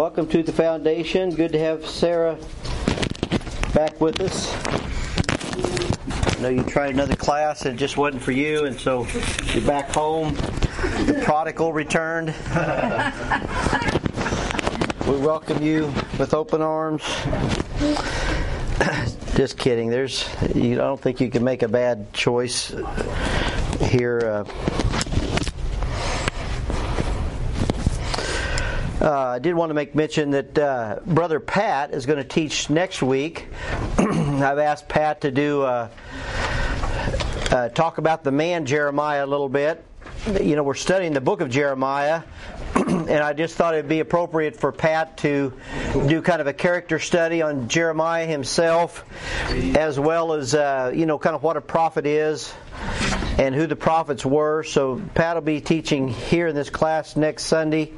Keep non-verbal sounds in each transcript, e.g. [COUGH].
welcome to the foundation. Good to have Sarah back with us. I know you tried another class and it just wasn't for you, and so you're back home. The prodigal returned. [LAUGHS] we welcome you with open arms. [COUGHS] Just kidding. There's, you, I don't think you can make a bad choice here. Uh, I did want to make mention that uh, Brother Pat is going to teach next week. [CLEARS THROAT] I've asked Pat to do uh, uh, talk about the man Jeremiah a little bit. You know, we're studying the book of Jeremiah, [CLEARS THROAT] and I just thought it'd be appropriate for Pat to do kind of a character study on Jeremiah himself, as well as uh, you know, kind of what a prophet is and who the prophets were. So Pat will be teaching here in this class next Sunday.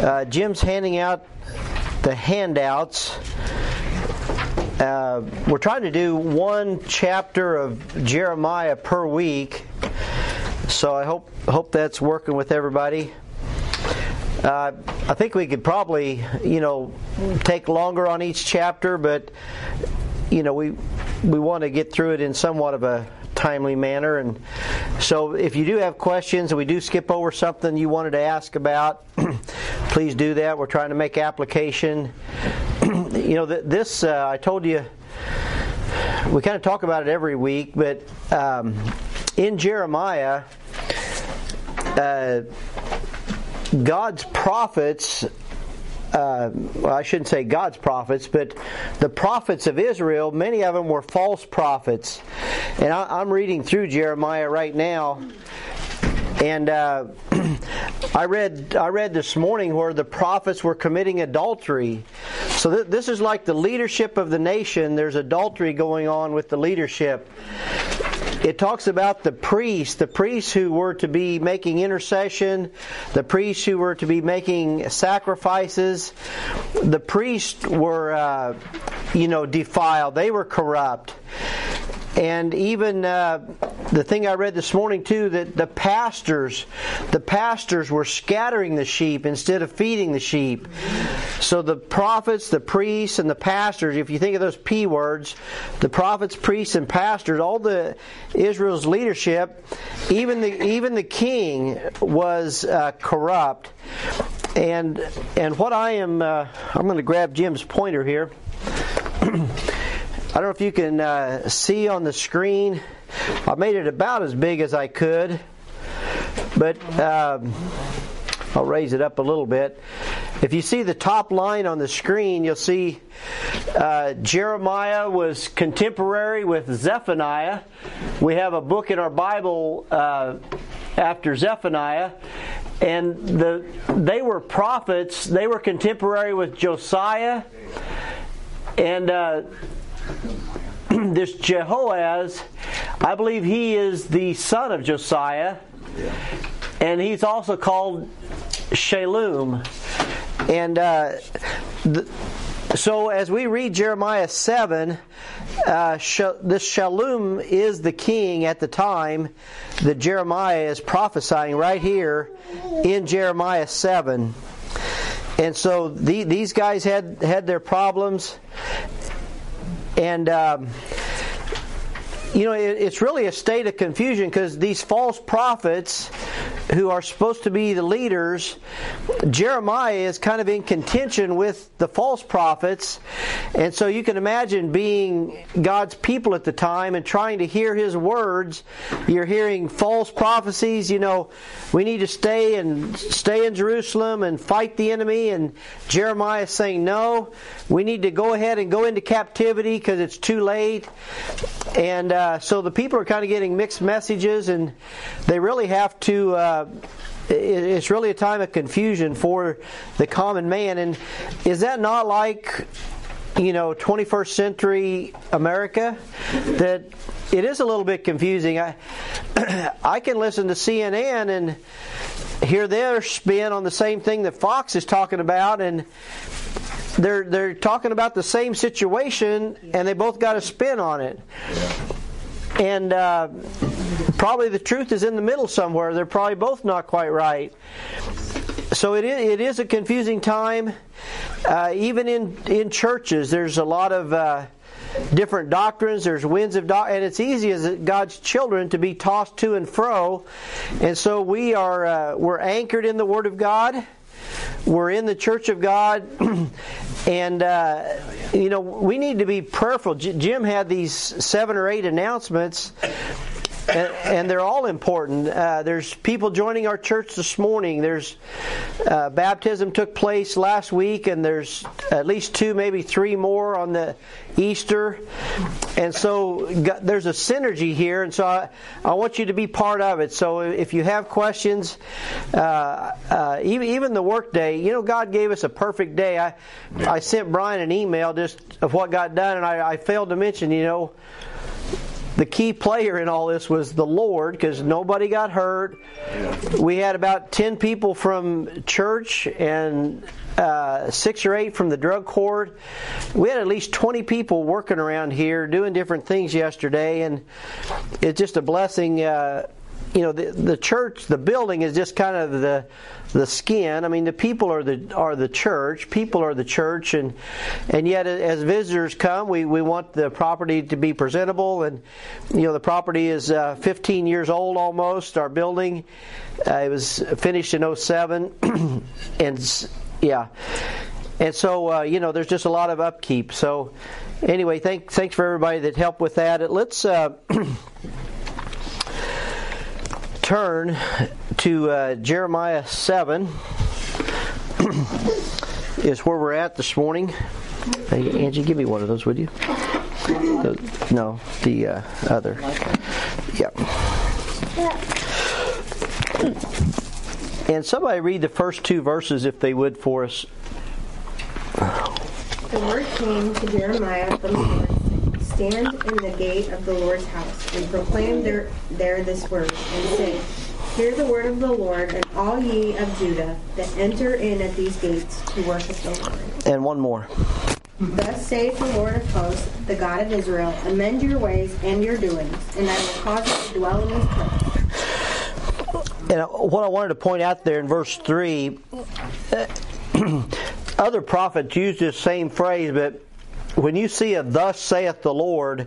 Uh, Jim's handing out the handouts. Uh, we're trying to do one chapter of Jeremiah per week, so I hope hope that's working with everybody. Uh, I think we could probably, you know, take longer on each chapter, but you know, we we want to get through it in somewhat of a timely manner. And so, if you do have questions and we do skip over something you wanted to ask about, [CLEARS THROAT] please do that. We're trying to make application. [CLEARS THROAT] you know, this uh, I told you. We kind of talk about it every week, but um, in Jeremiah, uh, God's prophets uh, well, I shouldn't say God's prophets, but the prophets of Israel, many of them were false prophets. And I, am reading through Jeremiah right now, and uh, [CLEARS THROAT] I read I read this morning where the prophets were committing adultery. So th- this is like the leadership of the nation. There's adultery going on with the leadership it talks about the priests, the priests who were to be making intercession, the priests who were to be making sacrifices. The priests were, uh, you know, defiled. They were corrupt. And even uh, the thing I read this morning too that the pastors, the pastors were scattering the sheep instead of feeding the sheep. So the prophets, the priests, and the pastors, if you think of those P words, the prophets, priests, and pastors, all the Israel's leadership, even the even the king was uh, corrupt. And and what I am, uh, I'm going to grab Jim's pointer here. [CLEARS THROAT] I don't know if you can uh, see on the screen. I made it about as big as I could, but um, I'll raise it up a little bit. If you see the top line on the screen, you'll see uh, Jeremiah was contemporary with Zephaniah. We have a book in our Bible uh, after Zephaniah, and the they were prophets. They were contemporary with Josiah, and uh, [CLEARS THROAT] this Jehoahaz, I believe he is the son of Josiah, and he's also called Shallum. And uh, the, so as we read Jeremiah 7, uh, this Shallum is the king at the time that Jeremiah is prophesying right here in Jeremiah 7. And so the, these guys had, had their problems, and um, you know, it, it's really a state of confusion because these false prophets who are supposed to be the leaders, Jeremiah is kind of in contention with the false prophets. And so you can imagine being God's people at the time and trying to hear his words. You're hearing false prophecies, you know, we need to stay and stay in Jerusalem and fight the enemy. And Jeremiah is saying, no, we need to go ahead and go into captivity because it's too late. And uh, so the people are kind of getting mixed messages, and they really have to. Uh, it's really a time of confusion for the common man. And is that not like, you know, 21st century America? That it is a little bit confusing. I, [CLEARS THROAT] I can listen to CNN and hear their spin on the same thing that Fox is talking about, and they're they're talking about the same situation, and they both got a spin on it. And uh, probably the truth is in the middle somewhere. They're probably both not quite right. so it is, it is a confusing time. Uh, even in, in churches, there's a lot of uh, different doctrines. There's winds of and it's easy as God's children to be tossed to and fro. And so we are uh, we're anchored in the Word of God. We're in the Church of God, [CLEARS THROAT] and uh, you know we need to be prayerful. Jim had these seven or eight announcements and, and, they're all important. Uh, there's people joining our church this morning. There's uh, baptism took place last week, and there's at least two, maybe three more on the Easter. And so there's a synergy here, and so I, I want you to be part of it. So if you have questions, uh, uh even even the work day, you know, God gave us a perfect day. I I sent Brian an email just of what got done, and I, I failed to mention, you know the key player in all this was the Lord because nobody got hurt. We had about 10 people from church and uh, six or eight from the drug court. We had at least 20 people working around here doing different things yesterday, and it's just a blessing. Uh, you know, the, the church, the building is just kind of the the skin. I mean, the people are the are the church. People are the church, and and yet as visitors come, we, we want the property to be presentable. And you know, the property is uh, 15 years old almost. Our building, uh, it was finished in 07, [CLEARS THROAT] and yeah. And so, uh, you know, there's just a lot of upkeep. So, anyway, thank, thanks for everybody that helped with that. Let's uh, [CLEARS THROAT] turn to uh, Jeremiah 7, [CLEARS THROAT] is where we're at this morning. Hey, Angie, give me one of those, would you? The, no, the uh, other. Yep. And somebody read the first two verses, if they would, for us. The word came to Jeremiah the Lord Stand in the gate of the Lord's house, and proclaim there, there this word, and say, Hear the word of the Lord, and all ye of Judah that enter in at these gates to worship the Lord. And one more. Thus saith the Lord of hosts, the God of Israel, amend your ways and your doings, and I will cause you to dwell in this place. And what I wanted to point out there in verse 3, [CLEARS THROAT] other prophets use this same phrase, but when you see a thus saith the Lord,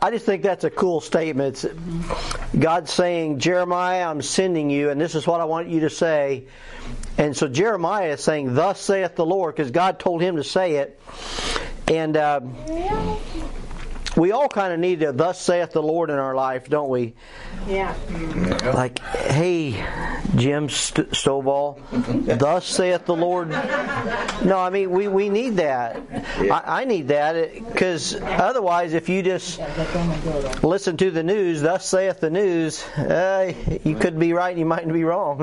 I just think that's a cool statement. God saying, Jeremiah, I'm sending you, and this is what I want you to say. And so Jeremiah is saying, Thus saith the Lord, because God told him to say it. And uh, we all kind of need a thus saith the Lord in our life, don't we? Yeah. Like, hey, Jim St- Stovall, thus saith the Lord. No, I mean, we, we need that. I, I need that because otherwise, if you just listen to the news, thus saith the news, uh, you could be right and you mightn't be wrong.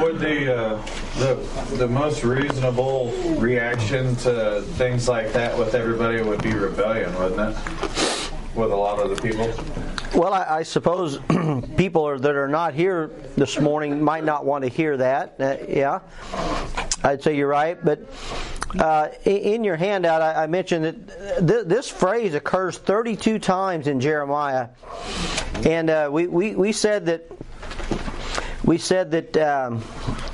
Would the, uh, the, the most reasonable reaction to things like that with everybody would be rebellion, wouldn't it? With a lot of the people? Well, I, I suppose [CLEARS THROAT] people are, that are not here this morning might not want to hear that. Uh, yeah, I'd say you're right. But uh, in your handout, I, I mentioned that th- this phrase occurs 32 times in Jeremiah, and uh, we, we we said that we said that um,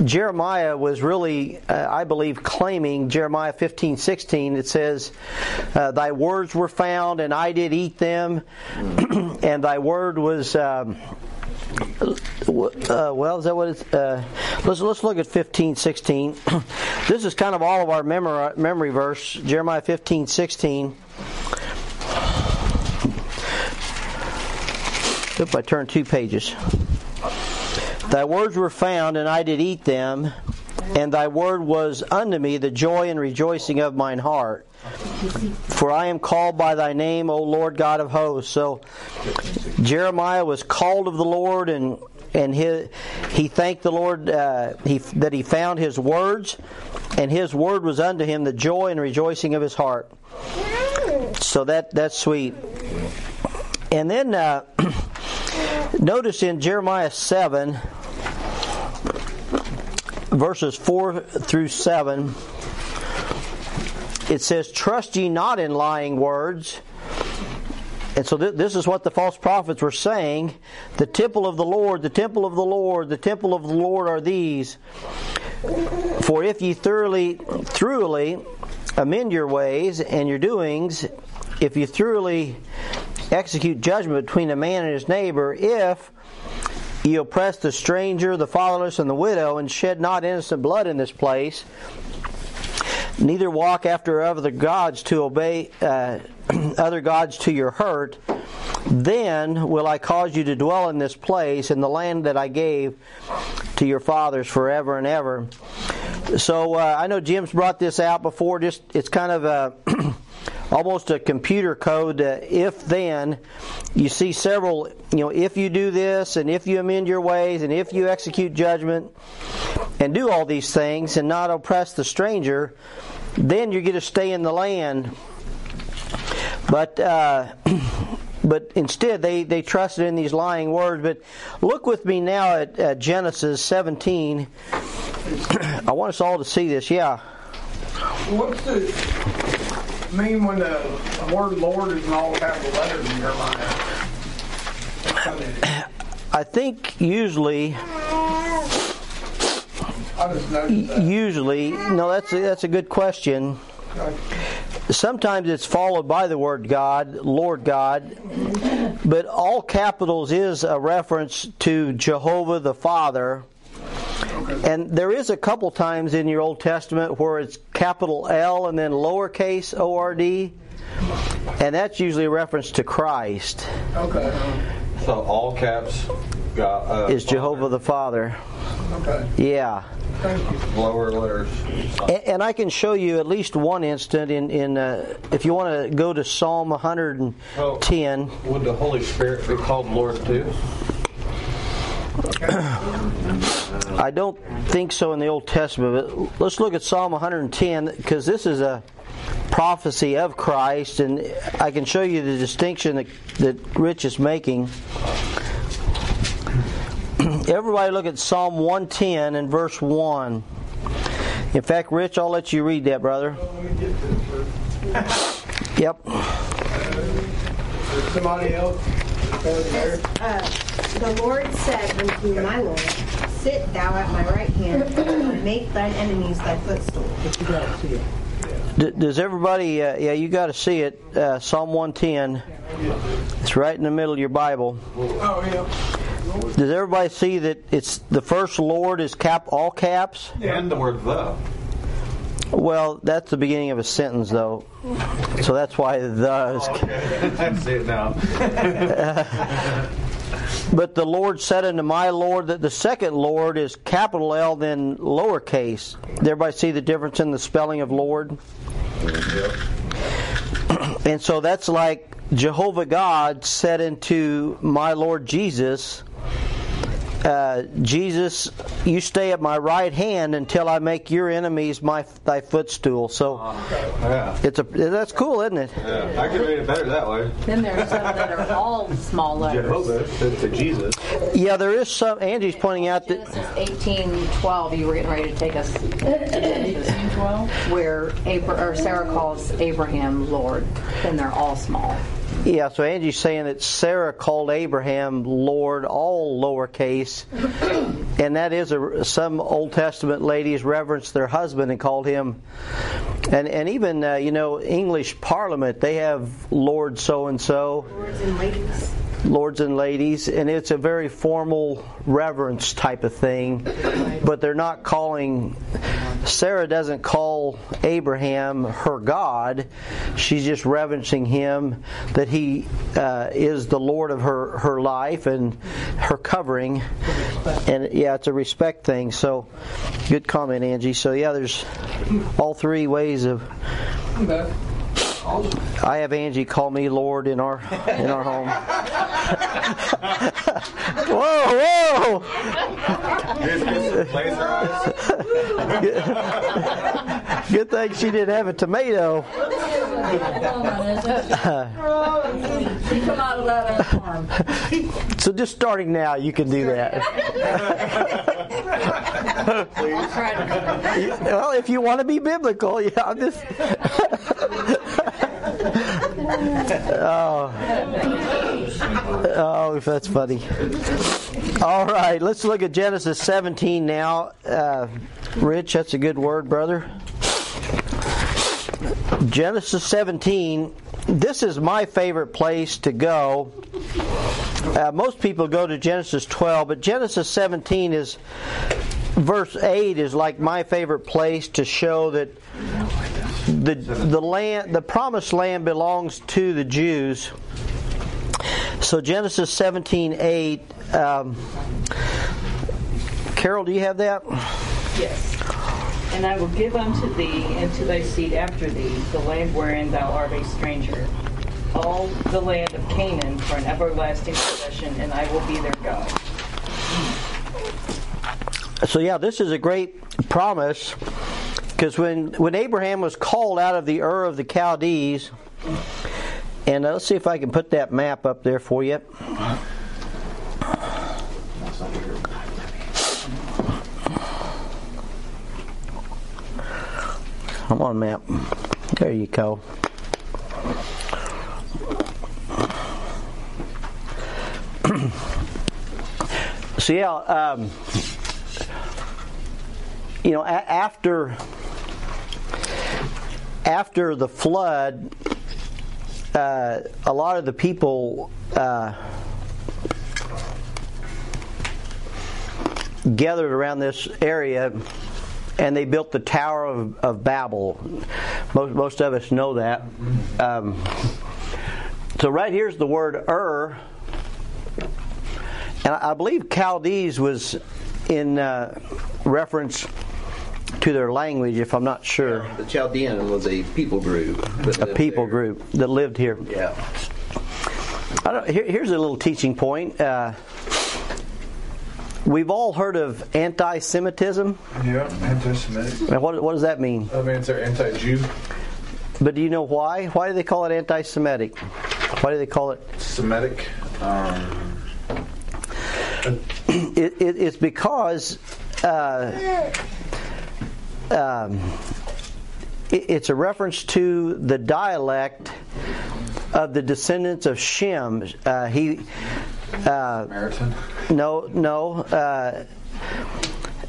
Jeremiah was really, uh, I believe, claiming Jeremiah 15, 16. It says, uh, Thy words were found, and I did eat them, [CLEARS THROAT] and thy word was. Um, uh, well, is that what it's? Uh, let's let's look at 15, 16. [CLEARS THROAT] this is kind of all of our memory memory verse, Jeremiah 15, 16. If I turn two pages. Thy words were found, and I did eat them, and thy word was unto me the joy and rejoicing of mine heart. For I am called by thy name, O Lord God of hosts. So Jeremiah was called of the Lord, and and his, he thanked the Lord uh, he, that he found his words, and his word was unto him the joy and rejoicing of his heart. So that that's sweet. And then uh, [CLEARS THROAT] notice in Jeremiah seven verses 4 through 7, it says, Trust ye not in lying words. And so th- this is what the false prophets were saying. The temple of the Lord, the temple of the Lord, the temple of the Lord are these, For if ye thoroughly, thoroughly amend your ways and your doings, if you thoroughly execute judgment between a man and his neighbor, if ye oppress the stranger, the fatherless, and the widow, and shed not innocent blood in this place, neither walk after other gods to obey uh, [CLEARS THROAT] other gods to your hurt, then will I cause you to dwell in this place in the land that I gave to your fathers forever and ever. So uh, I know Jim's brought this out before. Just it's kind of a [CLEARS THROAT] almost a computer code. Uh, if then, you see several. You know, if you do this, and if you amend your ways, and if you execute judgment, and do all these things, and not oppress the stranger, then you're going to stay in the land. But. Uh, [CLEARS THROAT] but instead they, they trusted in these lying words. But look with me now at, at Genesis 17. [CLEARS THROAT] I want us all to see this. Yeah. What's the mean when the word Lord is in all capital letters in your mind? I think usually, I just noticed that. usually, no, that's a, that's a good question. Sometimes it's followed by the word God, Lord God, but all capitals is a reference to Jehovah the Father. And there is a couple times in your Old Testament where it's capital L and then lowercase O R D, and that's usually a reference to Christ, Okay. So all caps got uh, is Jehovah the Father. Okay. Yeah. Thank you. lower letters. And, and I can show you at least one instant in, in uh, if you want to go to Psalm 110. Would the Holy Spirit be called Lord too? I don't think so in the Old Testament, but let's look at Psalm 110 because this is a prophecy of Christ, and I can show you the distinction that, that Rich is making. [CLEARS THROAT] Everybody look at Psalm 110 and verse 1. In fact, Rich, I'll let you read that, brother. Yep. Is somebody else over there? Uh, the Lord said unto my Lord, Sit thou at my right hand, make thine enemies thy footstool. D- Does everybody, uh, yeah, you got to see it. Uh, Psalm 110. It's right in the middle of your Bible. Oh, yeah. Does everybody see that it's the first Lord is cap all caps? And the word the. Well, that's the beginning of a sentence, though. So that's why the is. Okay, [LAUGHS] I see it now. [LAUGHS] [LAUGHS] But the Lord said unto my Lord that the second Lord is capital L, then lowercase. Did everybody see the difference in the spelling of Lord? And so that's like Jehovah God said unto my Lord Jesus, uh, Jesus, you stay at my right hand until I make your enemies my thy footstool. So Yeah. it's a that's cool, isn't it? yeah, I can read it better that way. Then there's some that are all small letters. Jehovah to Jesus. Yeah, there is some. Angie's pointing out that Genesis 18, 12, you were getting ready to take us to Genesis 12, where Abra- or Sarah calls Abraham Lord. Then they're all small. Yeah, so Angie's saying that Sarah called Abraham Lord, all lowercase, [COUGHS] and that is a some Old Testament ladies reverenced their husband and called him, and and even uh, you know English Parliament they have Lord so and so, Lords and ladies. Lords and ladies, and it's a very formal reverence type of thing, but they're not calling. Sarah doesn't call Abraham her God. She's just reverencing him that he uh, is the Lord of her, her life and her covering. And yeah, it's a respect thing. So good comment, Angie. So yeah, there's all three ways of. I have Angie call me Lord in our in our home. Whoa, whoa! Here's some laser eyes. Good thing she didn't have a tomato. You come out of that farm. So just starting now, you can do that. I'll try to. Well, if you want to be biblical, yeah, I'm just. Oh, oh, that's funny. All right, let's look at Genesis 17 now. Uh, Rich, that's a good word, brother. Genesis 17. This is my favorite place to go. Uh, most people go to Genesis 12, but Genesis 17 is verse 8 is like my favorite place to show that the the land the promised land belongs to the Jews. So Genesis 17, 8. Um, Carol, do you have that? Yes. And I will give unto thee and to thy seed after thee the land wherein thou art a stranger, all the land of Canaan for an everlasting possession, and I will be their God. So yeah, this is a great promise because when when Abraham was called out of the Ur of the Chaldees, and uh, let's see if I can put that map up there for you. Come on, map. There you go. [CLEARS THROAT] so yeah, um, you know, a- after after the flood, uh, a lot of the people uh, gathered around this area and they built the Tower of, of Babel. Most, most of us know that. Um, so, right here's the word Ur. And I I believe Chaldees was in uh, reference to their language, if I'm not sure. The Chaldean was a people group. A people there. group that lived here. Yeah. I don't, here, here's a little teaching point. Uh, we've all heard of anti-Semitism. Yeah, anti-Semitic. Now, What, what does that mean? That means they're anti-Jew. But do you know why? Why do they call it anti-Semitic? Why do they call it? Semitic. Um, it, it it's because uh, um, it, it's a reference to the dialect of the descendants of Shem. Uh, he uh, no no. Uh,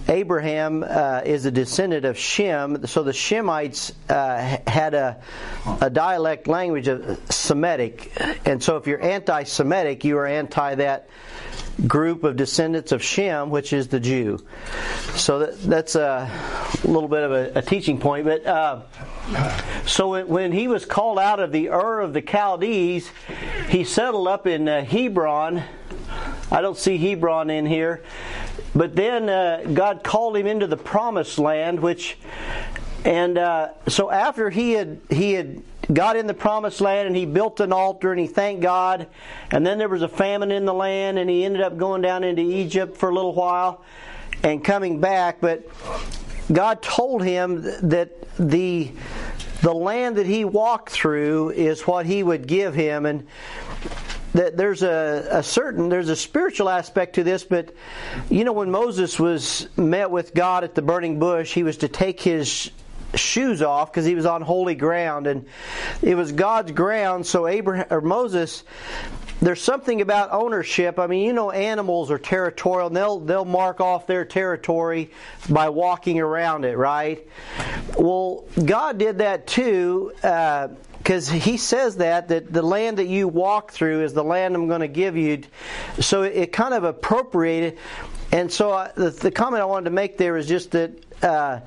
Abraham uh, is a descendant of Shem, so the Shemites uh, had a, a dialect language of Semitic, and so if you're anti-Semitic, you are anti that group of descendants of Shem, which is the Jew. So that, that's a little bit of a, a teaching point. But uh, so when, he was called out of the Ur of the Chaldees, he settled up in uh, Hebron. I don't see Hebron in here. But then uh, God called him into the promised land, which, and uh, so after he had he had got in the promised land and he built an altar and he thanked God, and then there was a famine in the land and he ended up going down into Egypt for a little while, and coming back. But God told him that the the land that he walked through is what he would give him, and that there's a, a certain there's a spiritual aspect to this but you know when moses was met with god at the burning bush he was to take his shoes off because he was on holy ground and it was god's ground so abraham or moses there's something about ownership. I mean, you know, animals are territorial. And they'll they'll mark off their territory by walking around it, right? Well, God did that too. Uh, because he says that that the land that you walk through is the land I'm going to give you. So it, it kind of appropriated, and so I, the, the comment I wanted to make there is just that. Uh,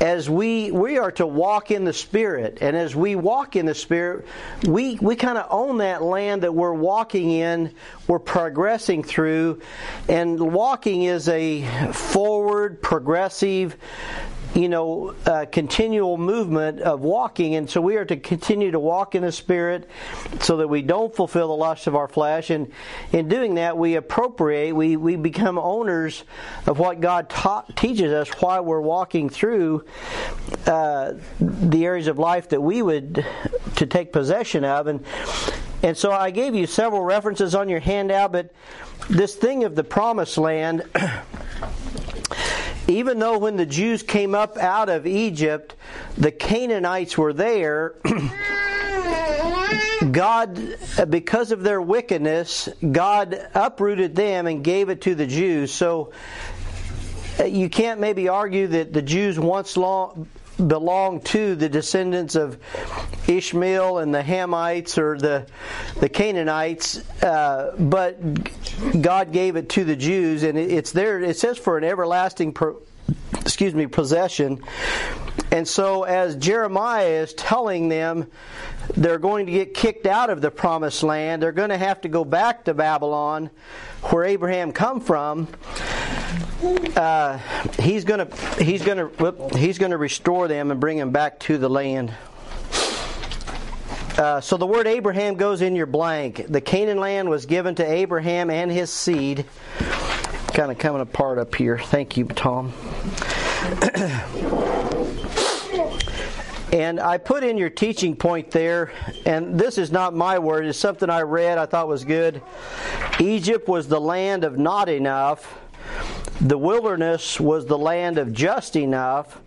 as we we are to walk in the spirit and as we walk in the spirit we we kind of own that land that we're walking in we're progressing through and walking is a forward progressive you know, uh, continual movement of walking, and so we are to continue to walk in the Spirit, so that we don't fulfill the lusts of our flesh. And in doing that, we appropriate, we we become owners of what God teaches us while we're walking through uh, the areas of life that we would to take possession of. And and so I gave you several references on your handout, but this thing of the promised land. [CLEARS THROAT] even though when the Jews came up out of Egypt, the Canaanites were there, [CLEARS THROAT] God, because of their wickedness, God uprooted them and gave it to the Jews. So uh, you can't maybe argue that the Jews once long belonged to the descendants of Ishmael and the Hamites or the the Canaanites, uh, but God gave it to the Jews, and it's there. It says for an everlasting, pro, excuse me, possession. And so, as Jeremiah is telling them, they're going to get kicked out of the promised land. They're going to have to go back to Babylon, where Abraham come from. Uh, he's going to he's going to he's going to restore them and bring them back to the land. Uh, so the word Abraham goes in your blank. The Canaan land was given to Abraham and his seed. Kind of coming apart up here. Thank you, Tom. [CLEARS THROAT] And I put in your teaching point there, and this is not my word, it's something I read I thought was good. Egypt was the land of not enough, the wilderness was the land of just enough,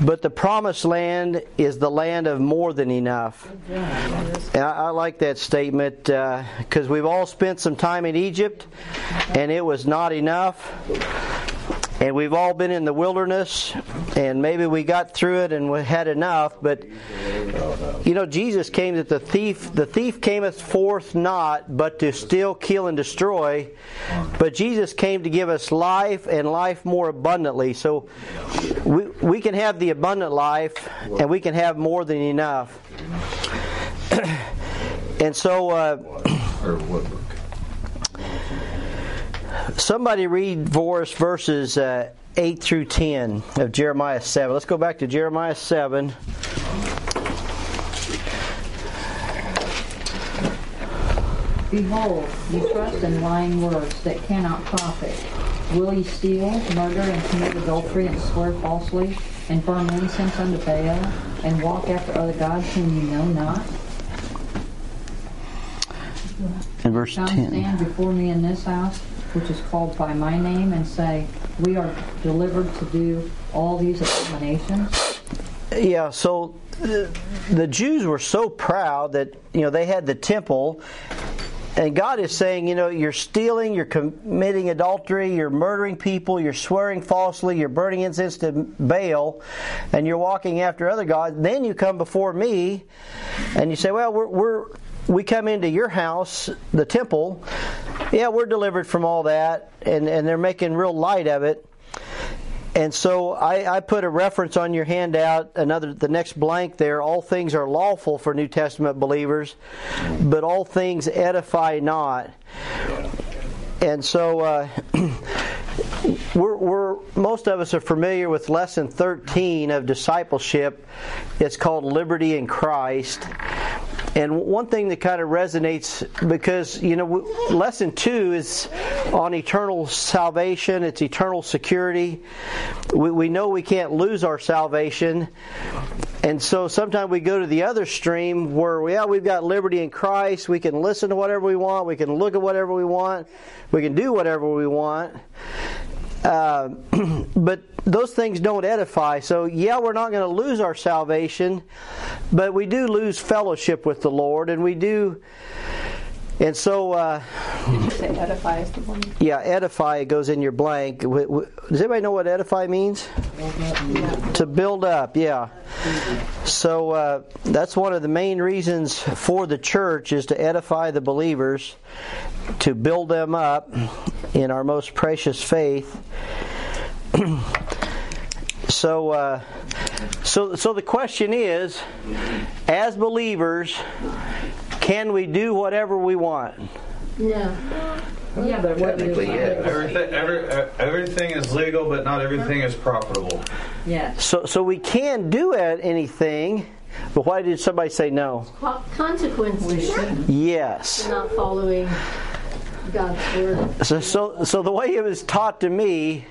but the promised land is the land of more than enough. And I, I like that statement because uh, we've all spent some time in Egypt, and it was not enough and we've all been in the wilderness and maybe we got through it and we had enough but you know jesus came that the thief the thief cameth forth not but to steal kill and destroy. But jesus came to give us life and life more abundantly. So we, we can have the abundant life and we can have more than enough. [CLEARS THROAT] And so uh, [CLEARS THROAT] Somebody read for us verses uh, 8 through 10 of Jeremiah 7. Let's go back to Jeremiah 7. Behold, you trust in lying words that cannot profit. Will ye steal, murder, and commit adultery, and swear falsely, and burn incense unto Baal, and walk after other gods whom you know not? In verse Come 10. stand before me in this house, which is called by my name, and say, We are delivered to do all these abominations? Yeah, so the, the Jews were so proud that, you know, they had the temple and God is saying, you know, you're stealing, you're committing adultery, you're murdering people, you're swearing falsely, you're burning incense to Baal, and you're walking after other gods. Then you come before me, and you say, well, we're, we're we come into your house, the temple. Yeah, we're delivered from all that, and and they're making real light of it. And so I, I, put a reference on your handout, another the next blank there. All things are lawful for New Testament believers, but all things edify not. And so uh, [CLEARS THROAT] we're, we're most of us are familiar with lesson 13 of discipleship. It's called Liberty in Christ. And one thing that kind of resonates because, you know, lesson two is on eternal salvation, it's eternal security. We, we know we can't lose our salvation. And so sometimes we go to the other stream where, yeah, we've got liberty in Christ. We can listen to whatever we want. We can look at whatever we want. We can do whatever we want. Uh, [CLEARS THROAT] but those things don't edify. So, yeah, we're not going to lose our salvation, but we do lose fellowship with the Lord, and we do. And so, uh, did you say edify is the one? Yeah, edify goes in your blank. Does anybody know what edify means? To build up, yeah. So uh, that's one of the main reasons for the church is to edify the believers, to build them up in our most precious faith. [CLEARS THROAT] so, uh, so, so the question is, as believers, can we do whatever we want? No. Yeah, but what Technically, yeah. Everything, every, everything is legal, but not everything is profitable. Yes. So, so we can do it- anything, but why did somebody say no? Consequences Yes. for not following God's word. So, so, so the way it was taught to me,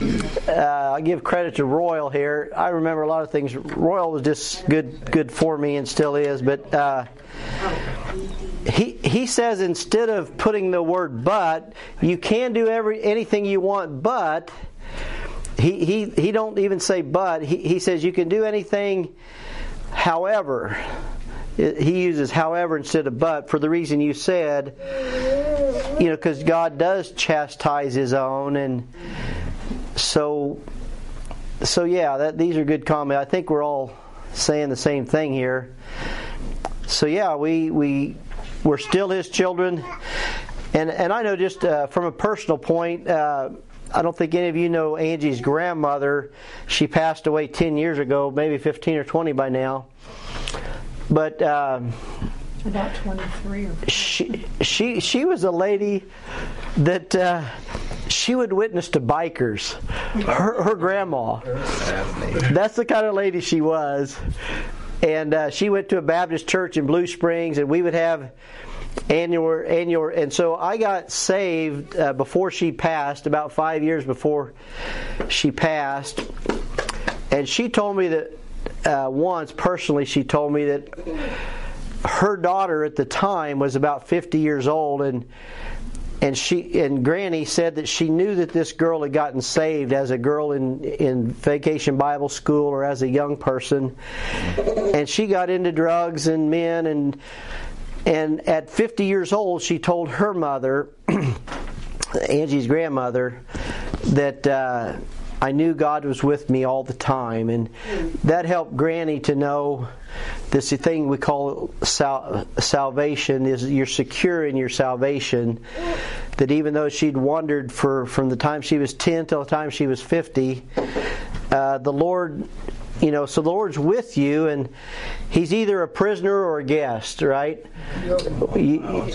uh, I give credit to Royal here. I remember a lot of things. Royal was just good, good for me, and still is. But uh, he he says instead of putting the word "but," you can do every anything you want, but he he he don't even say "but." He he says you can do anything, however. he uses however instead of but for the reason you said. You know, because God does chastise His own, and so so yeah, that these are good comments. I think we're all saying the same thing here. So yeah, we we we're still His children, and and I know just uh, from a personal point. Uh, I don't think any of you know Angie's grandmother. She passed away 10 years ago, maybe 15 or 20 by now. But um, About 23 or she she she was a lady that uh, she would witness to bikers. Her, her grandma. That's the kind of lady she was. And uh, she went to a Baptist church in Blue Springs, and we would have annual annual. And so I got saved uh, before she passed, about five years before she passed. And she told me that uh, once personally, she told me that her daughter at the time was about 50 years old and and she and Granny said that she knew that this girl had gotten saved as a girl in in vacation Bible school or as a young person. And she got into drugs and men and and at 50 years old she told her mother [CLEARS THROAT] Angie's grandmother that uh, I knew God was with me all the time, and that helped Granny to know this thing we call sal- salvation is you're secure in your salvation. That even though she'd wandered for from the time she was 10 till the time she was 50, uh, the Lord, you know, so the Lord's with you, and He's either a prisoner or a guest, right? You,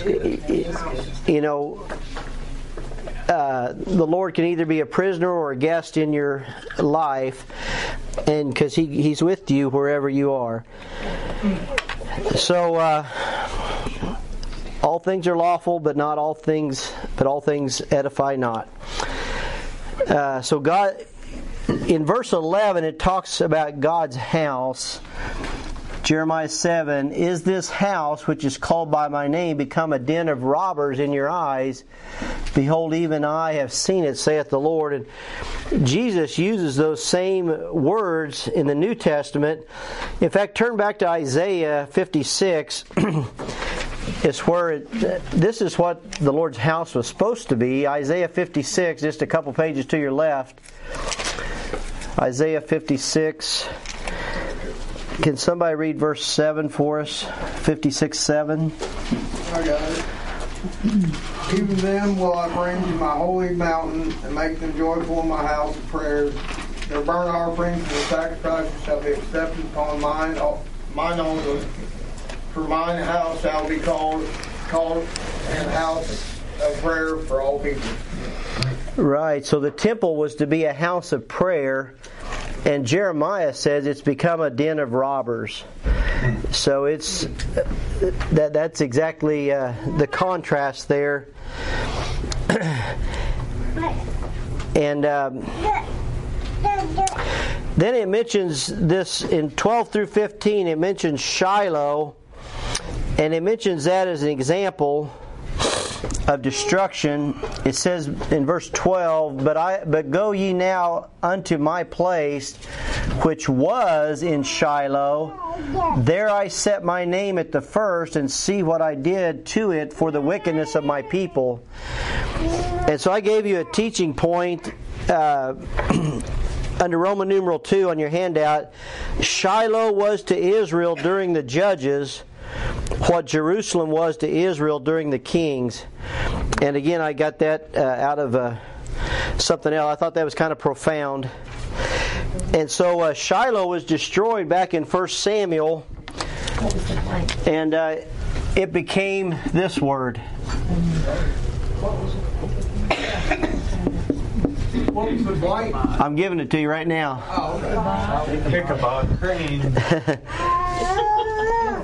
you know, uh, the Lord can either be a prisoner or a guest in your life, and because he, He's with you wherever you are. So, uh, all things are lawful, but not all things, but all things edify not. Uh, so, God, in verse 11, it talks about God's house. Jeremiah 7 Is this house, which is called by my name, become a den of robbers in your eyes? Behold, even I have seen it, saith the Lord. And Jesus uses those same words in the New Testament. In fact, turn back to Isaiah 56. [CLEARS THROAT] it's where it, this is what the Lord's house was supposed to be. Isaiah 56, just a couple pages to your left. Isaiah 56. Can somebody read verse 7 for us? 56 7. I got it. Even them will I bring to my holy mountain and make them joyful in my house of prayer. Their burnt offerings and their sacrifices shall be accepted upon mine, mine altar. For mine house shall be called called an house of prayer for all people. Right. So the temple was to be a house of prayer, and Jeremiah says it's become a den of robbers. So it's that that's exactly uh, the contrast there. [CLEARS THROAT] and um, then it mentions this in 12 through 15. It mentions Shiloh, and it mentions that as an example of destruction. It says in verse 12, "But I but go ye now unto my place which was in Shiloh, there I set my name at the first and see what I did to it for the wickedness of my people." And so I gave you a teaching point uh, [CLEARS THROAT] under Roman numeral 2 on your handout. Shiloh was to Israel during the judges what Jerusalem was to Israel during the kings. And again, I got that uh, out of uh, something else. I thought that was kind of profound. And so uh, Shiloh was destroyed back in 1 Samuel, and uh, it became this word. What was the blight? I'm giving it to you right now. [LAUGHS] [LAUGHS] Oh, okay. Ichabod Crane.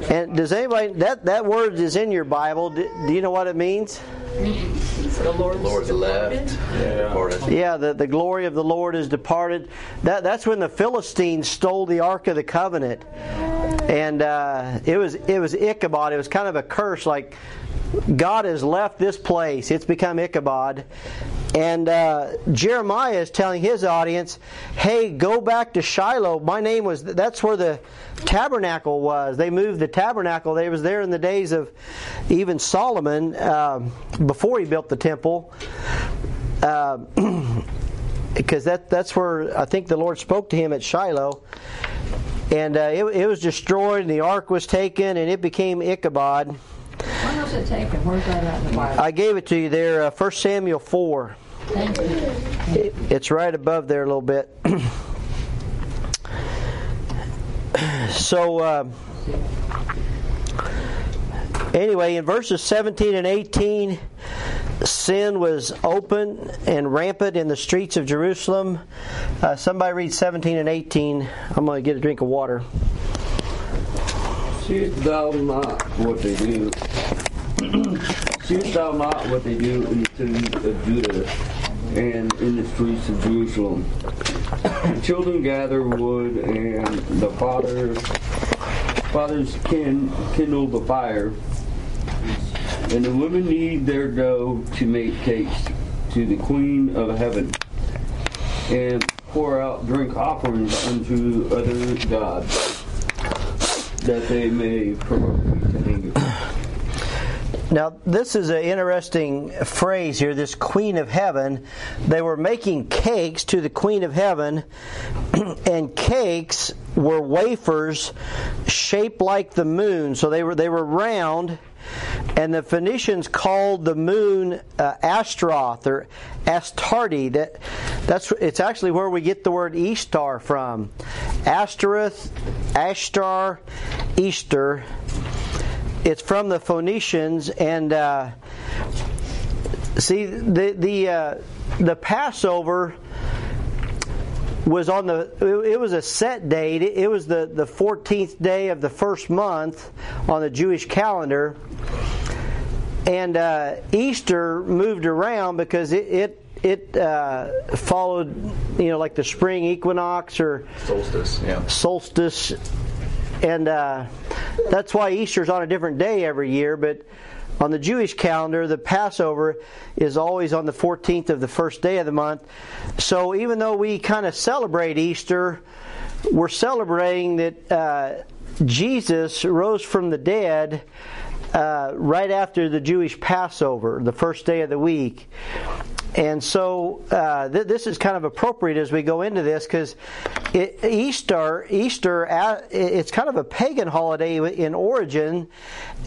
And does anybody that that word is in your Bible? Do, do you know what it means? The Lord's, Lord's left. Departed. Yeah, the, the glory of the Lord is departed. That that's when the Philistines stole the Ark of the Covenant, and uh, it was it was Ichabod. It was kind of a curse, like God has left this place. It's become Ichabod, And uh, Jeremiah is telling his audience, "Hey, go back to Shiloh. My name was. That's where the tabernacle was. They moved the tabernacle. They was there in the days of even Solomon um, before he built the temple." [CLEARS THROAT] Uh, because that that's where I think the Lord spoke to him at Shiloh, and uh, it, it was destroyed, and the ark was taken, and it became Ichabod. When was it taken? Where's that at in the Bible? I gave it to you there, uh, 1 Samuel 4. Thank you. It- It's right above there a little bit. [CLEARS THROAT] so, uh, anyway, in verses 17 and 18, sin was open and rampant in the streets of Jerusalem. Uh, somebody read 17 and 18. I'm going to get a drink of water. Seest thou not what they do? Seest thou not what they do in the cities of Judah and in the streets of Jerusalem? [COUGHS] Children gather wood, and the fathers fathers kin, kindle the fire, and the women knead their dough to make cakes to the Queen of Heaven, and pour out drink offerings unto other gods that they may provoke. Now, this is an interesting phrase here, this Queen of Heaven. They were making cakes to the Queen of Heaven, [CLEARS THROAT] and cakes were wafers shaped like the moon. So they were, they were round, and the Phoenicians called the moon uh, Ashtaroth or Astarte. That, that's, it's actually where we get the word Eastar from. Ashtaroth, Ashtar, Easter it's from the Phoenicians, and uh, see the the uh, the Passover was on the it was a set date. It was the the 14th day of the first month on the Jewish calendar, and uh, Easter moved around because it. it it uh, followed, you know, like the spring equinox or Solstice, yeah. solstice, and uh, that's why Easter's on a different day every year. But on the Jewish calendar, the Passover is always on the 14th of the first day of the month. So even though we kind of celebrate Easter, we're celebrating that uh, Jesus rose from the dead. Uh, right after the Jewish Passover, the first day of the week. And so uh, th- this is kind of appropriate as we go into this because Easter, Easter, it's kind of a pagan holiday in origin,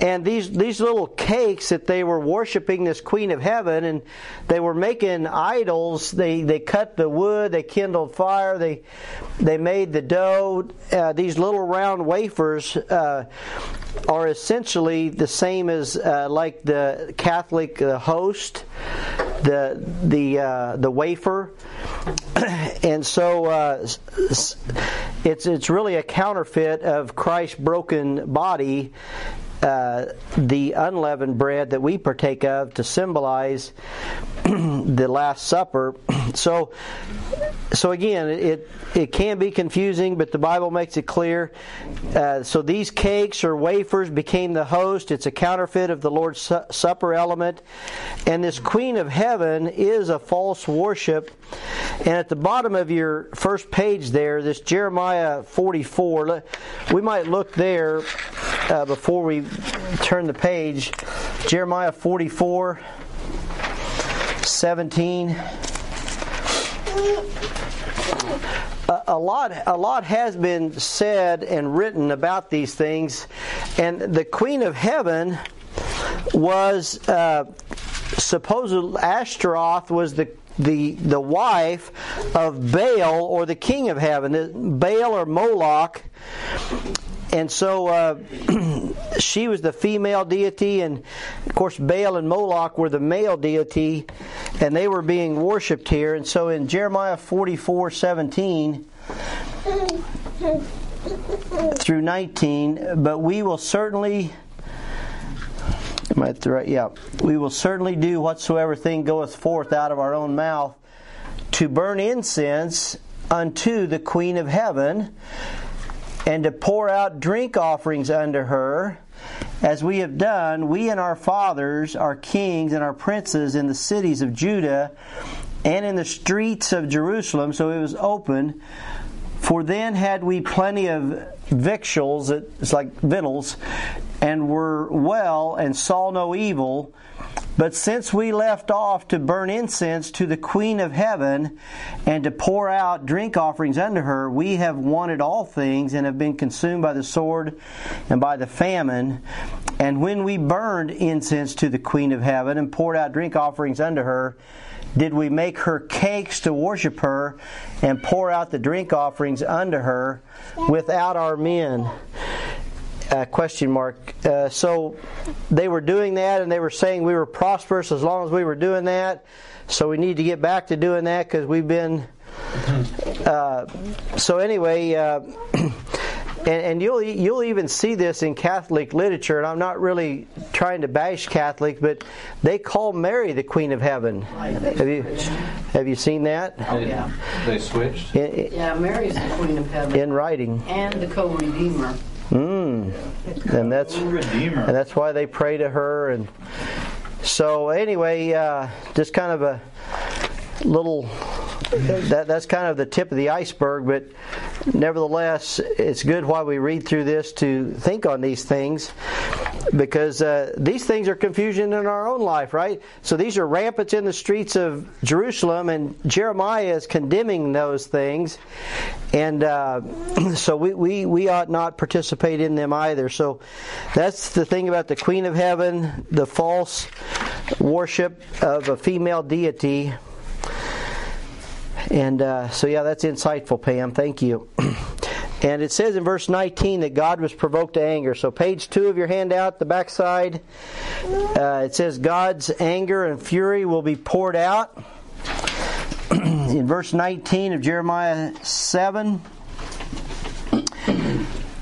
and these these little cakes that they were worshiping this Queen of Heaven, and they were making idols. They they cut the wood, they kindled fire, they they made the dough. Uh, these little round wafers uh, are essentially the same as uh, like the Catholic uh, host, the the uh, the wafer, [CLEARS THROAT] and so uh, it's it's really a counterfeit of Christ's broken body. Uh, the unleavened bread that we partake of to symbolize [CLEARS THROAT] the Last Supper. [CLEARS THROAT] So, so again, it it can be confusing, but the Bible makes it clear. Uh, so these cakes or wafers became the host. It's a counterfeit of the Lord's Su- Supper element, and this Queen of Heaven is a false worship. And at the bottom of your first page there, this Jeremiah 44. We might look there uh, before we turn the page. Jeremiah 44. 17 a, lot a lot has been said and written about these things and the queen of heaven was uh, supposed Ashtaroth was the the the wife of Baal or the king of heaven Baal or Moloch and so uh, [CLEARS THROAT] she was the female deity, and of course Baal and Moloch were the male deity, and they were being worshipped here. And so in Jeremiah 44 17 through 19, but we will certainly. Am I right? Yeah. We will certainly do whatsoever thing goeth forth out of our own mouth to burn incense unto the Queen of Heaven and to pour out drink offerings unto her, as we have done, we and our fathers, our kings and our princes in the cities of Judah, and in the streets of Jerusalem, so it was open. For then had we plenty of victuals, it's like victuals, and were well and saw no evil. But since we left off to burn incense to the Queen of Heaven and to pour out drink offerings unto her, we have wanted all things and have been consumed by the sword and by the famine. And when we burned incense to the Queen of Heaven and poured out drink offerings unto her, did we make her cakes to worship her and pour out the drink offerings unto her without our men? Uh, question mark. Uh, so they were doing that, and they were saying we were prosperous as long as we were doing that. So we need to get back to doing that because we've been. Uh, so anyway, uh, [CLEARS THROAT] and, and, you'll you'll even see this in Catholic literature. And I'm not really trying to bash Catholics, but they call Mary the Queen of Heaven. Have you have you seen that? Oh, yeah. They switched. In, yeah, Mary's the Queen of Heaven. In writing. And the co-redeemer. Mm. And that's and that's why they pray to her. And so anyway, uh, just kind of a little. That, that's kind of the tip of the iceberg, but nevertheless, it's good while we read through this to think on these things because uh, these things are confusion in our own life, right? So these are rampant in the streets of Jerusalem, and Jeremiah is condemning those things, and uh, [CLEARS THROAT] so we, we we ought not participate in them either. So that's the thing about the Queen of Heaven, the false worship of a female deity. And uh, so, yeah, that's insightful, Pam. Thank you. [CLEARS THROAT] And it says in verse 19 that God was provoked to anger. So, page two of your handout, the backside, uh, it says God's anger and fury will be poured out. [CLEARS THROAT] in verse 19 of Jeremiah 7,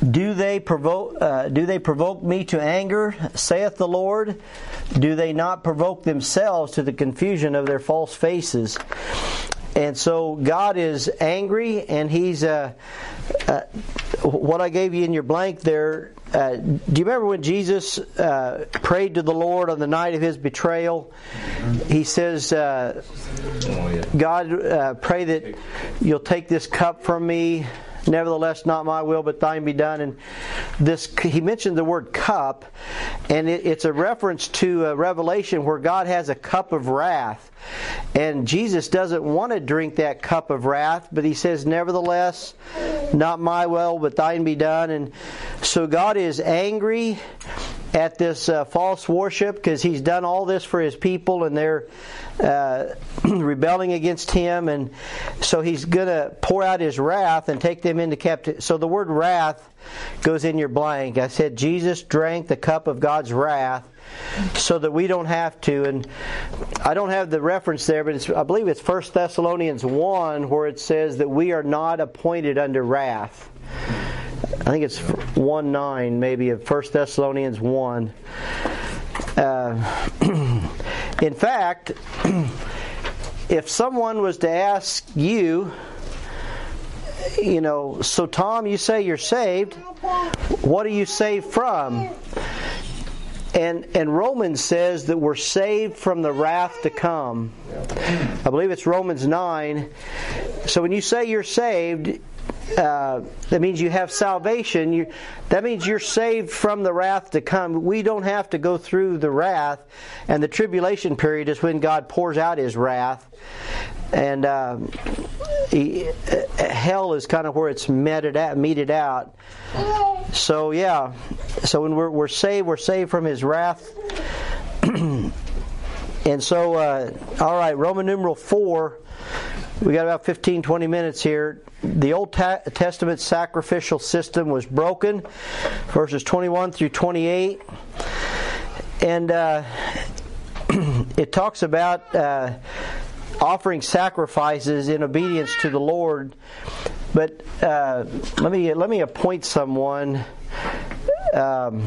do they provoke? Uh, do they provoke me to anger? Saith the Lord. Do they not provoke themselves to the confusion of their false faces? And so God is angry, and He's uh, uh, what I gave you in your blank there. Uh, do you remember when Jesus uh, prayed to the Lord on the night of his betrayal? He says, uh, God, uh, pray that you'll take this cup from me. Nevertheless, not my will, but thine be done. And this, he mentioned the word cup, and it, it's a reference to a Revelation where God has a cup of wrath. And Jesus doesn't want to drink that cup of wrath, but he says, Nevertheless, not my will, but thine be done. And so God is angry at this uh, false worship because he's done all this for his people and they're uh, [CLEARS THROAT] rebelling against him. And so he's going to pour out his wrath and take them into captivity. So the word wrath goes in your blank. I said Jesus drank the cup of God's wrath so that we don't have to. And I don't have the reference there, but I believe it's 1 Thessalonians 1 where it says that we are not appointed under wrath. I think it's 1 9, maybe, of 1 Thessalonians 1. Uh, [CLEARS THROAT] in fact, [CLEARS THROAT] if someone was to ask you, you know, so Tom, you say you're saved. What are you saved from? And, and Romans says that we're saved from the wrath to come. I believe it's Romans 9. So when you say you're saved, uh, that means you have salvation. You, that means you're saved from the wrath to come. We don't have to go through the wrath, and the tribulation period is when God pours out His wrath, and uh, he, uh, hell is kind of where it's meted out, meted out. So yeah, so when we're, we're saved, we're saved from His wrath. [CLEARS THROAT] and so, uh, all right, Roman numeral four. We got about 15, 20 minutes here. The Old Testament sacrificial system was broken, verses 21 through 28. And uh, [CLEARS THROAT] it talks about uh, offering sacrifices in obedience to the Lord. But uh, let me let me appoint someone um,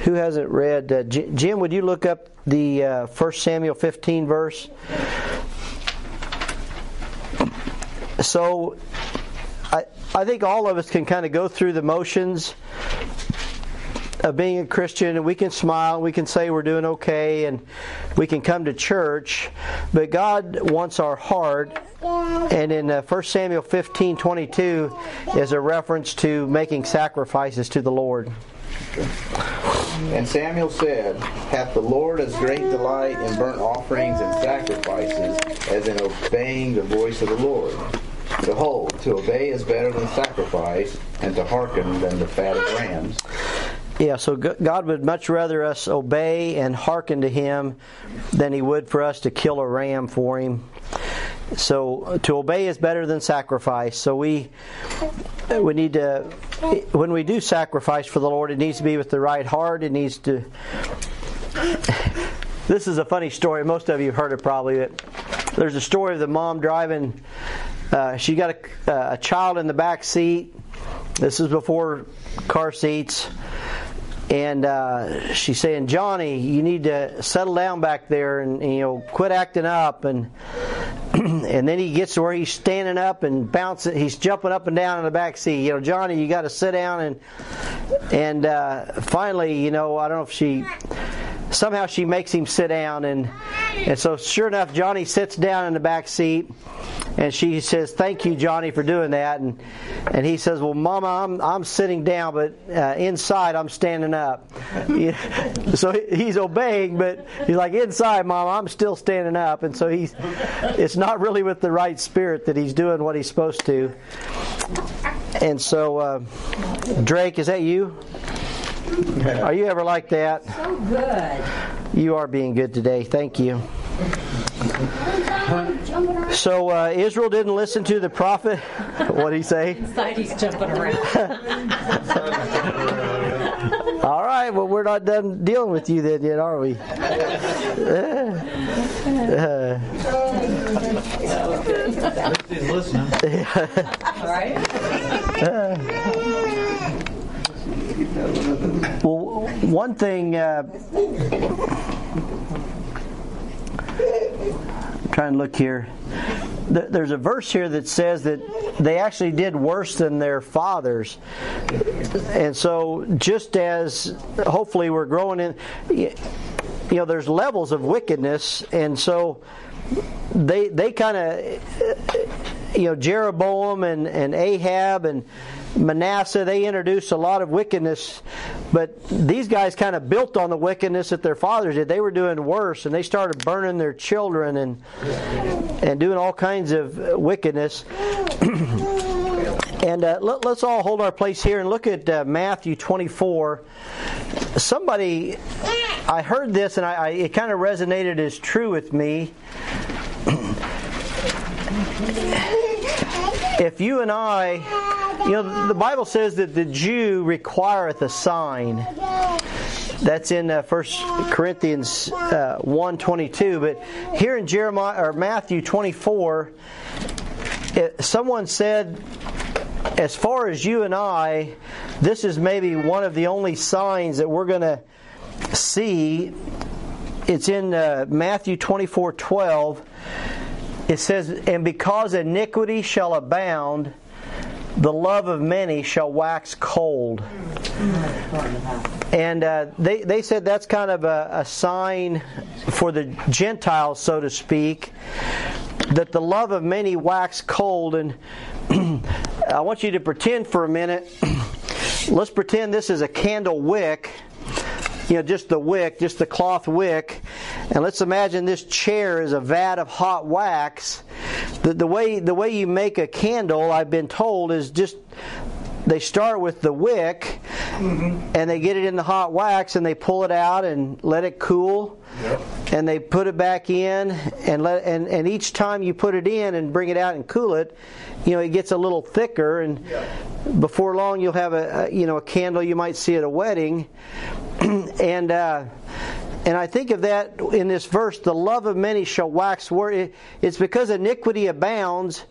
who hasn't read. Uh, Jim, would you look up the uh, 1 Samuel 15 verse? So I, I think all of us can kind of go through the motions of being a Christian, and we can smile, we can say we're doing okay, and we can come to church, but God wants our heart. And in uh, 1 Samuel 15 22 is a reference to making sacrifices to the Lord. And Samuel said, Hath the Lord as great delight in burnt offerings and sacrifices as in obeying the voice of the Lord? Behold, to obey is better than sacrifice, and to hearken than the fat of rams. Yeah, so God would much rather us obey and hearken to Him than He would for us to kill a ram for Him. So to obey is better than sacrifice. So we we need to when we do sacrifice for the Lord, it needs to be with the right heart. It needs to. [LAUGHS] This is a funny story. Most of you have heard it probably. But there's a story of the mom driving. Uh, she got a, a child in the back seat. This is before car seats. And uh, she's saying, Johnny, you need to settle down back there and, and you know quit acting up. And [CLEARS THROAT] and then he gets to where he's standing up and bouncing he's jumping up and down in the back seat. You know johnny you got to sit down and and uh, finally you know i don't know if she somehow she makes him sit down. And and so sure enough johnny sits down in the back seat and she says thank you johnny for doing that and and he says well mama i'm i'm sitting down but uh, inside i'm standing up [LAUGHS] so he's obeying but he's like inside mama i'm still standing up and so he's it's not really with the right spirit that he's doing what he's supposed to and so uh, drake is that you are you ever like that? So good. You are being good today. Thank you. So uh, Israel didn't listen to the prophet. [LAUGHS] What did he say? Inside he's jumping around. [LAUGHS] All right, well we're not done dealing with you then yet, are we? Listening. All right. Well, one thing. I'm trying to look here. There's a verse here that says that they actually did worse than their fathers. And so, just as hopefully we're growing in, you know, there's levels of wickedness, and so they they kind of, you know, Jeroboam and, and Ahab and Manasseh, they introduced a lot of wickedness, but these guys kind of built on the wickedness that their fathers did. They were doing worse, and they started burning their children and and doing all kinds of wickedness. [CLEARS THROAT] and uh, let, us all hold our place here and look at uh, Matthew 24. Somebody, I heard this, and I, I, it kind of resonated as true with me. [CLEARS THROAT] if you and I you know, the Bible says that the Jew requireth a sign. That's in uh, 1 Corinthians uh, 1.22. But here in Jeremiah or Matthew 24, it, someone said, as far as you and I, this is maybe one of the only signs that we're going to see. It's in uh, Matthew 24 12. It says, And because iniquity shall abound, the love of many shall wax cold. And uh, they, they said that's kind of a, a sign for the Gentiles, so to speak, that the love of many wax cold. And [CLEARS THROAT] I want you to pretend for a minute. [CLEARS THROAT] Let's pretend this is a candle wick you know, just the wick, just the cloth wick. And let's imagine this chair is a vat of hot wax. The, the way the way you make a candle, I've been told, is just they start with the wick mm-hmm. and they get it in the hot wax and they pull it out and let it cool yep. and they put it back in and let and, and each time you put it in and bring it out and cool it you know it gets a little thicker and yep. before long you'll have a, a, you know a candle you might see at a wedding [CLEARS THROAT] and uh, and I think of that in this verse, the love of many shall wax where it's because iniquity abounds.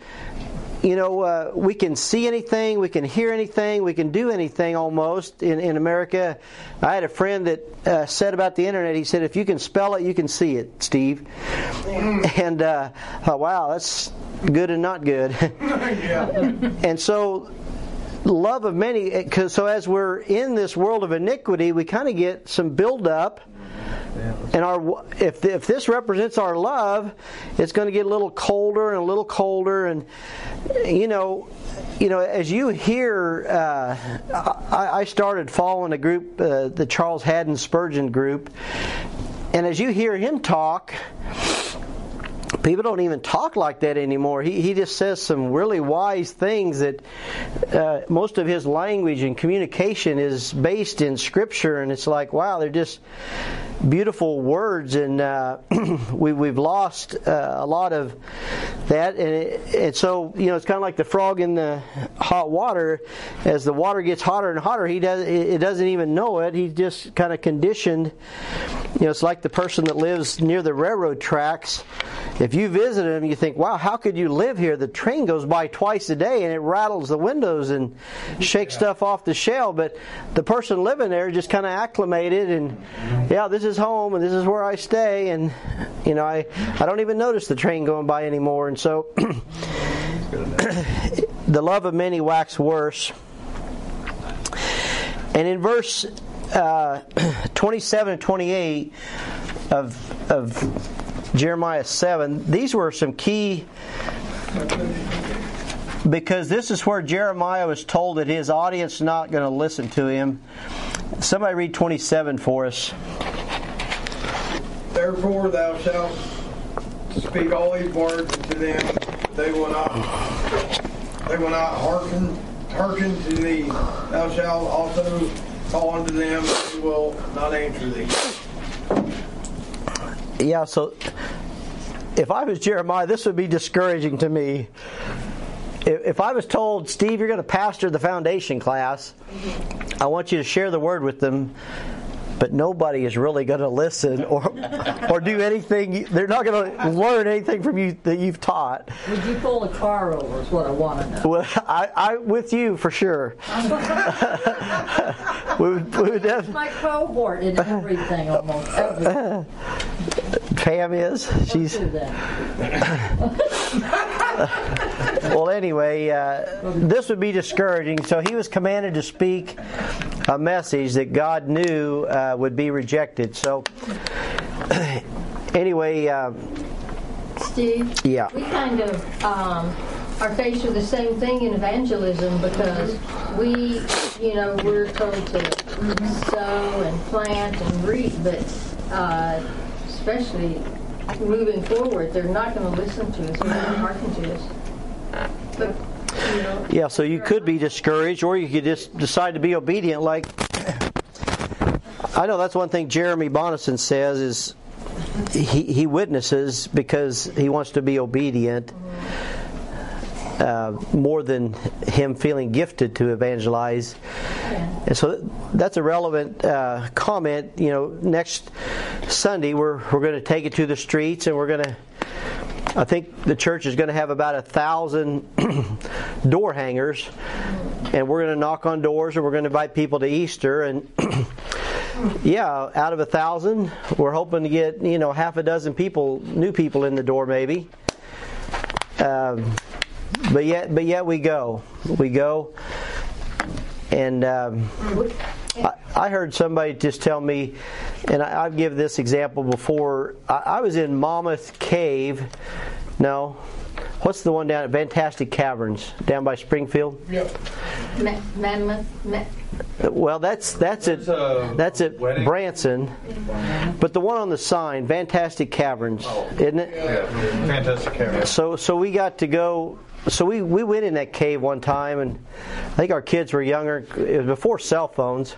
You know, uh, we can see anything, we can hear anything, we can do anything almost in, in America. I had a friend that uh, said about the internet, he said, if you can spell it, you can see it, Steve. [LAUGHS] And uh, thought, wow, that's good and not good. [LAUGHS] [LAUGHS] and so love of many. So as we're in this world of iniquity, we kind of get some build up. And our if if this represents our love, it's going to get a little colder and a little colder, and you know, you know, as you hear, uh, I, I, started following a group, uh, the Charles Haddon Spurgeon group, and as you hear him talk, people don't even talk like that anymore. He, he just says some really wise things that uh, most of his language and communication is based in Scripture, and it's like, wow, they're just beautiful words, and uh, [CLEARS THROAT] we, we've lost uh, a lot of that. And, it, and so, you know, it's kind of like the frog in the hot water. As the water gets hotter and hotter, he does it doesn't even know it. He's just kind of conditioned. You know, it's like the person that lives near the railroad tracks. If you visit them, you think, wow, how could you live here? The train goes by twice a day and it rattles the windows and shakes yeah. stuff off the shelf. But the person living there just kind of acclimated and, yeah, this is home and this is where I stay. And, you know, I, I don't even notice the train going by anymore. And so [CLEARS THROAT] the love of many wax worse. And in verse uh, [CLEARS THROAT] 27 and 28 of, of Jeremiah 7, these were some key because this is where Jeremiah was told that his audience is not going to listen to him. Somebody read 27 for us. Therefore thou shalt speak all these words to them, they will not they will not hearken hearken to thee. Thou shalt also call unto them, they will not answer thee yeah, so if I was Jeremiah, this would be discouraging to me. If, I was told, Steve, you're going to pastor the foundation class, I want you to share the word with them but nobody is really going to listen or or do anything. They're not going to learn anything from you that you've taught. Would you pull a car over? Is what I want to know. Well, I, I with you for sure. [LAUGHS] we would, we would def- my cohort in everything almost everything. [LAUGHS] Pam is. She's. [LAUGHS] well, anyway, uh, this would be discouraging. So he was commanded to speak a message that God knew uh, would be rejected. So, [CLEARS THROAT] anyway. Uh, Steve? Yeah. We kind of um, are faced with the same thing in evangelism because we, you know, we're told to sow and plant and reap, but uh, especially moving forward, they're not going to listen to us. They're not going to hearken to us. But, you know, yeah, so you could be discouraged, or you could just decide to be obedient. Like, I know that's one thing Jeremy Bonison says is he, he witnesses because he wants to be obedient. Mm-hmm. Uh, more than him feeling gifted to evangelize. And so that's a relevant uh, comment. You know, next Sunday we're we're going to take it to the streets and we're going to. I think the church is going to have about a thousand [CLEARS THROAT] door hangers, and we're going to knock on doors and we're going to invite people to Easter and. [CLEARS THROAT] yeah, out of a thousand, we're hoping to get you know half a dozen people, new people in the door, maybe. Um, but yet, but yet we go, we go, and um, I, I, heard somebody just tell me, and I, have given this example before. I, I, was in Mammoth Cave. No, what's the one down at Fantastic Caverns down by Springfield? Yep. Mammoth. Well, that's that's at that's it. Branson, but the one on the sign, Fantastic Caverns, oh. isn't it? Yeah, Fantastic Caverns. So so we got to go so we, we went in that cave one time, and I think our kids were younger. It was before cell phones,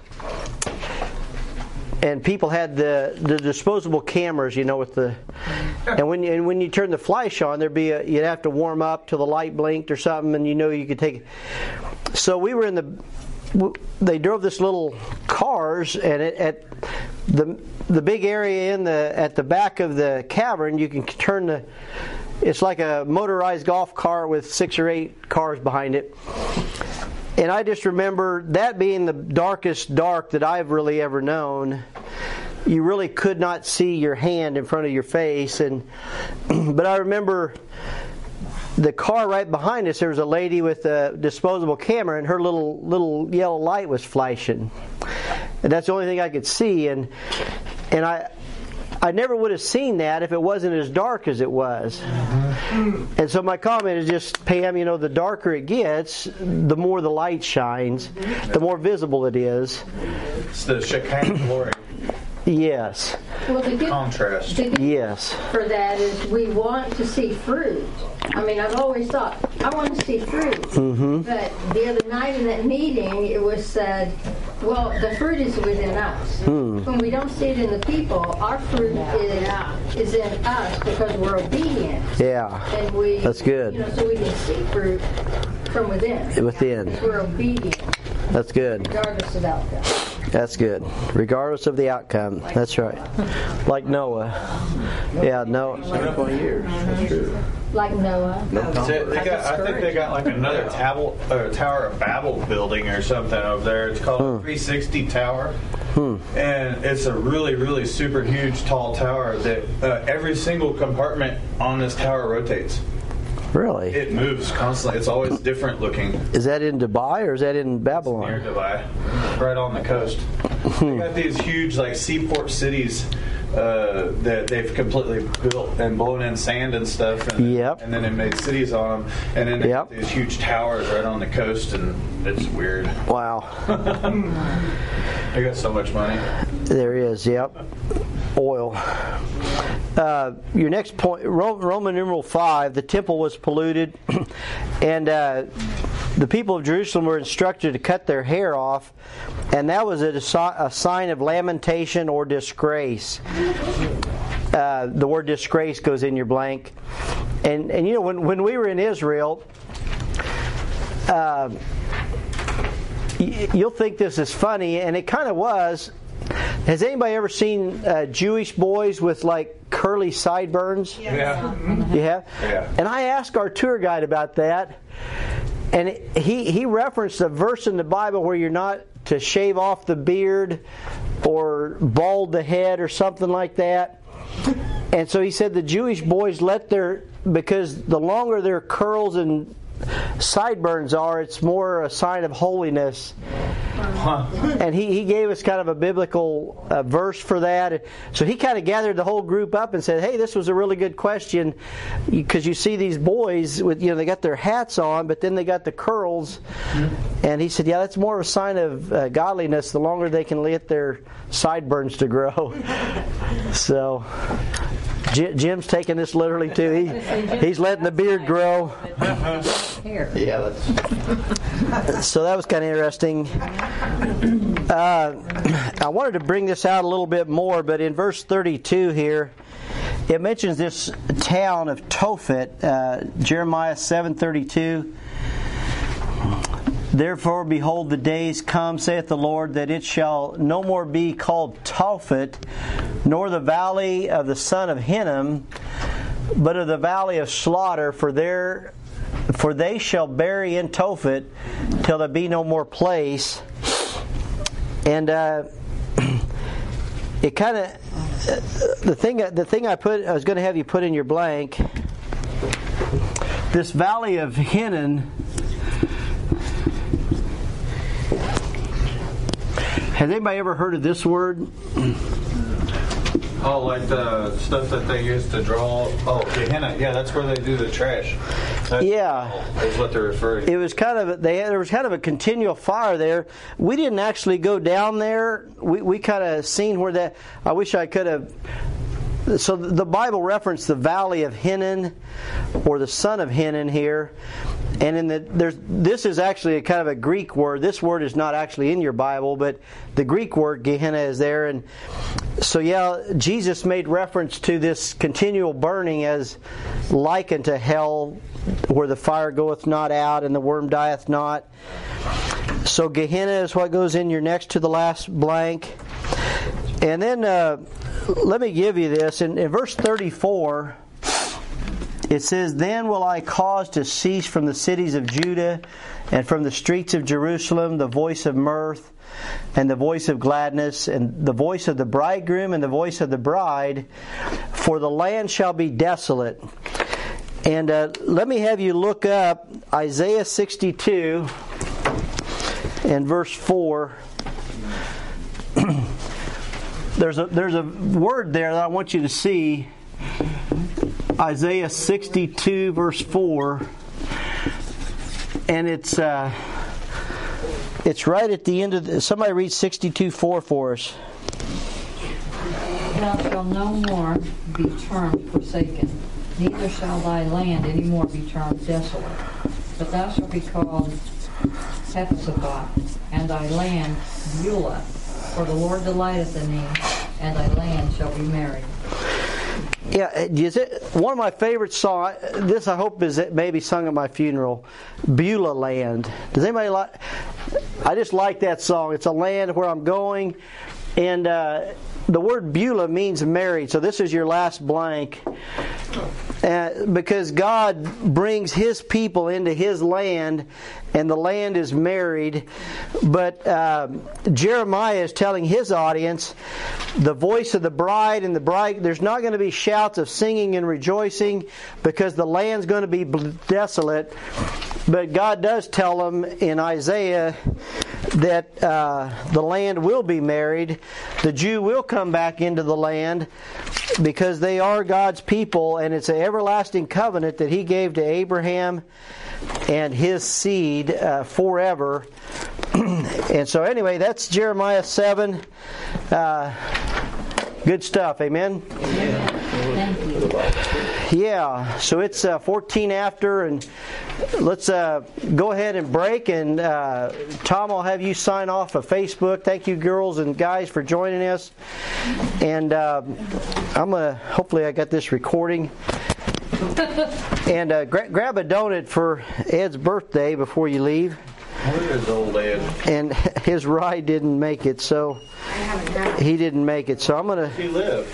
and people had the, the disposable cameras, you know, with the and when you, and when you turn the flash on, there'd be a, you'd have to warm up till the light blinked or something, and you know you could take. It. So we were in the. They drove this little cars, and it, at the the big area in the at the back of the cavern, you can turn the it's like a motorized golf cart with six or eight cars behind it. And I just remember that being the darkest dark that I've really ever known. You really could not see your hand in front of your face and [CLEARS THROAT] but I remember the car right behind us, there was a lady with a disposable camera, and her little little yellow light was flashing, and that's the only thing I could see. And and I I never would have seen that if it wasn't as dark as it was. And so my comment is just, Pam, you know, the darker it gets, the more the light shines, the more visible it is. It's the Shekinah glory Yes. Well, the good, contrast. the good Yes. for that is we want to see fruit. I mean, I've always thought, I want to see fruit. Mm-hmm. But the other night in that meeting, it was said, well, the fruit is within us. Hmm. When we don't see it in the people, our fruit is, is in us because we're obedient. Yeah. And we, That's good. You know, so we can see fruit from within. Within. We're obedient, That's good. regardless of outcome. That's good. Regardless of the outcome. That's right. Like Noah. Yeah, Noah. years. That's true. Like Noah. So they got, I think they got like another tablet, uh, Tower of Babel building or something over there. It's called 360 Tower. And it's a really, really super huge tall tower that uh, every single compartment on this tower rotates. Really? It moves constantly. It's always different looking. Is that in Dubai or is that in Babylon? Near Babylon? Dubai, right on the coast. They got these huge like seaport cities uh, that they've completely built and blown in sand and stuff, and, Yep. and then they made cities on them, and then they Yep. these huge towers right on the coast, and it's weird. Wow. [LAUGHS] They got so much money. There is, yep. Oil. Uh, your next point, Roman numeral 5, the temple was polluted, [CLEARS THROAT] and uh, the people of Jerusalem were instructed to cut their hair off, and that was a, a sign of lamentation or disgrace. Uh, the word disgrace goes in your blank. And, and you know, when, when we were in Israel, uh, you'll think this is funny, and it kind of was. Has anybody ever seen uh, Jewish boys with like curly sideburns? Yeah. You have? Yeah. And I asked our tour guide about that, and he he referenced a verse in the Bible where you're not to shave off the beard or bald the head or something like that. And so he said the Jewish boys let their because the longer their curls and sideburns are, it's more a sign of holiness. And he, he gave us kind of a biblical uh, verse for that. So he kind of gathered the whole group up and said, "Hey, this was a really good question because you see these boys with you know they got their hats on, but then they got the curls." And he said, "Yeah, that's more of a sign of uh, godliness. The longer they can let their sideburns to grow." [LAUGHS] so. Ji- Jim's taking this literally too. He, he's letting the beard grow. [LAUGHS] Yeah, that's So that was kind of interesting. Uh, I wanted to bring this out a little bit more, but in verse 32 here, it mentions this town of Tophet, uh, Jeremiah 7:32. Therefore, behold, the days come, saith the Lord, that it shall no more be called Tophet, nor the valley of the son of Hinnom, but of the valley of slaughter, for there for they shall bury in Tophet till there be no more place. And uh, [CLEARS THROAT] it kind of the thing the thing I put I was going to have you put in your blank. This valley of Hinnon. Has anybody ever heard of this word? Oh, like the stuff that they use to draw. Oh, Gehenna. Yeah, that's where they do the trash. Yeah. is what they're referring. to. It was kind of they there was kind of a continual fire there. We didn't actually go down there. We we kind of seen where that. I wish I could have. So the Bible referenced the valley of Hinnon, or the son of Hinnon here, and in the there's this is actually a kind of a Greek word. This word is not actually in your Bible, but the Greek word Gehenna is there, and so yeah, Jesus made reference to this continual burning as likened to hell, where the fire goeth not out and the worm dieth not. So Gehenna is what goes in your next to the last blank. And then uh, let me give you this. In, in verse 34, it says, Then will I cause to cease from the cities of Judah and from the streets of Jerusalem the voice of mirth and the voice of gladness and the voice of the bridegroom and the voice of the bride, for the land shall be desolate. And uh, let me have you look up Isaiah 62 and verse 4. [CLEARS THROAT] there's, a, there's a word there that I want you to see. Isaiah 62, verse 4. And it's. Uh, it's right at the end of the, somebody read 62 4 for us. Thou shalt no more be termed forsaken, neither shall thy land any more be termed desolate. But thou shalt be called Hephzibah, and thy land Beulah, for the Lord delighteth in thee, and thy land shall be married. Yeah, is it one of my favorite songs? This I hope is it maybe sung at my funeral. Beulah Land. Does anybody like? I just like that song. It's a land where I'm going, and uh, the word Beulah means married. So this is your last blank. Uh, because God brings His people into His land, and the land is married. But uh, Jeremiah is telling his audience the voice of the bride and the bride, there's not going to be shouts of singing and rejoicing because the land's going to be desolate. But God does tell them in Isaiah that uh, the land will be married. The Jew will come back into the land because they are God's people, and it's an everlasting covenant that He gave to Abraham and his seed uh, forever. [CLEARS THROAT] and so, anyway, that's Jeremiah 7. Uh, good stuff. Amen. Yeah, so it's uh, 14 after, and let's uh, go ahead and break. And uh, Tom, I'll have you sign off of Facebook. Thank you, girls and guys, for joining us. And uh, I'm gonna. Hopefully, I got this recording. and uh, gra- grab a donut for Ed's birthday before you leave. Where is old Ed? And his ride didn't make it, so he didn't make it. So I'm gonna. He live.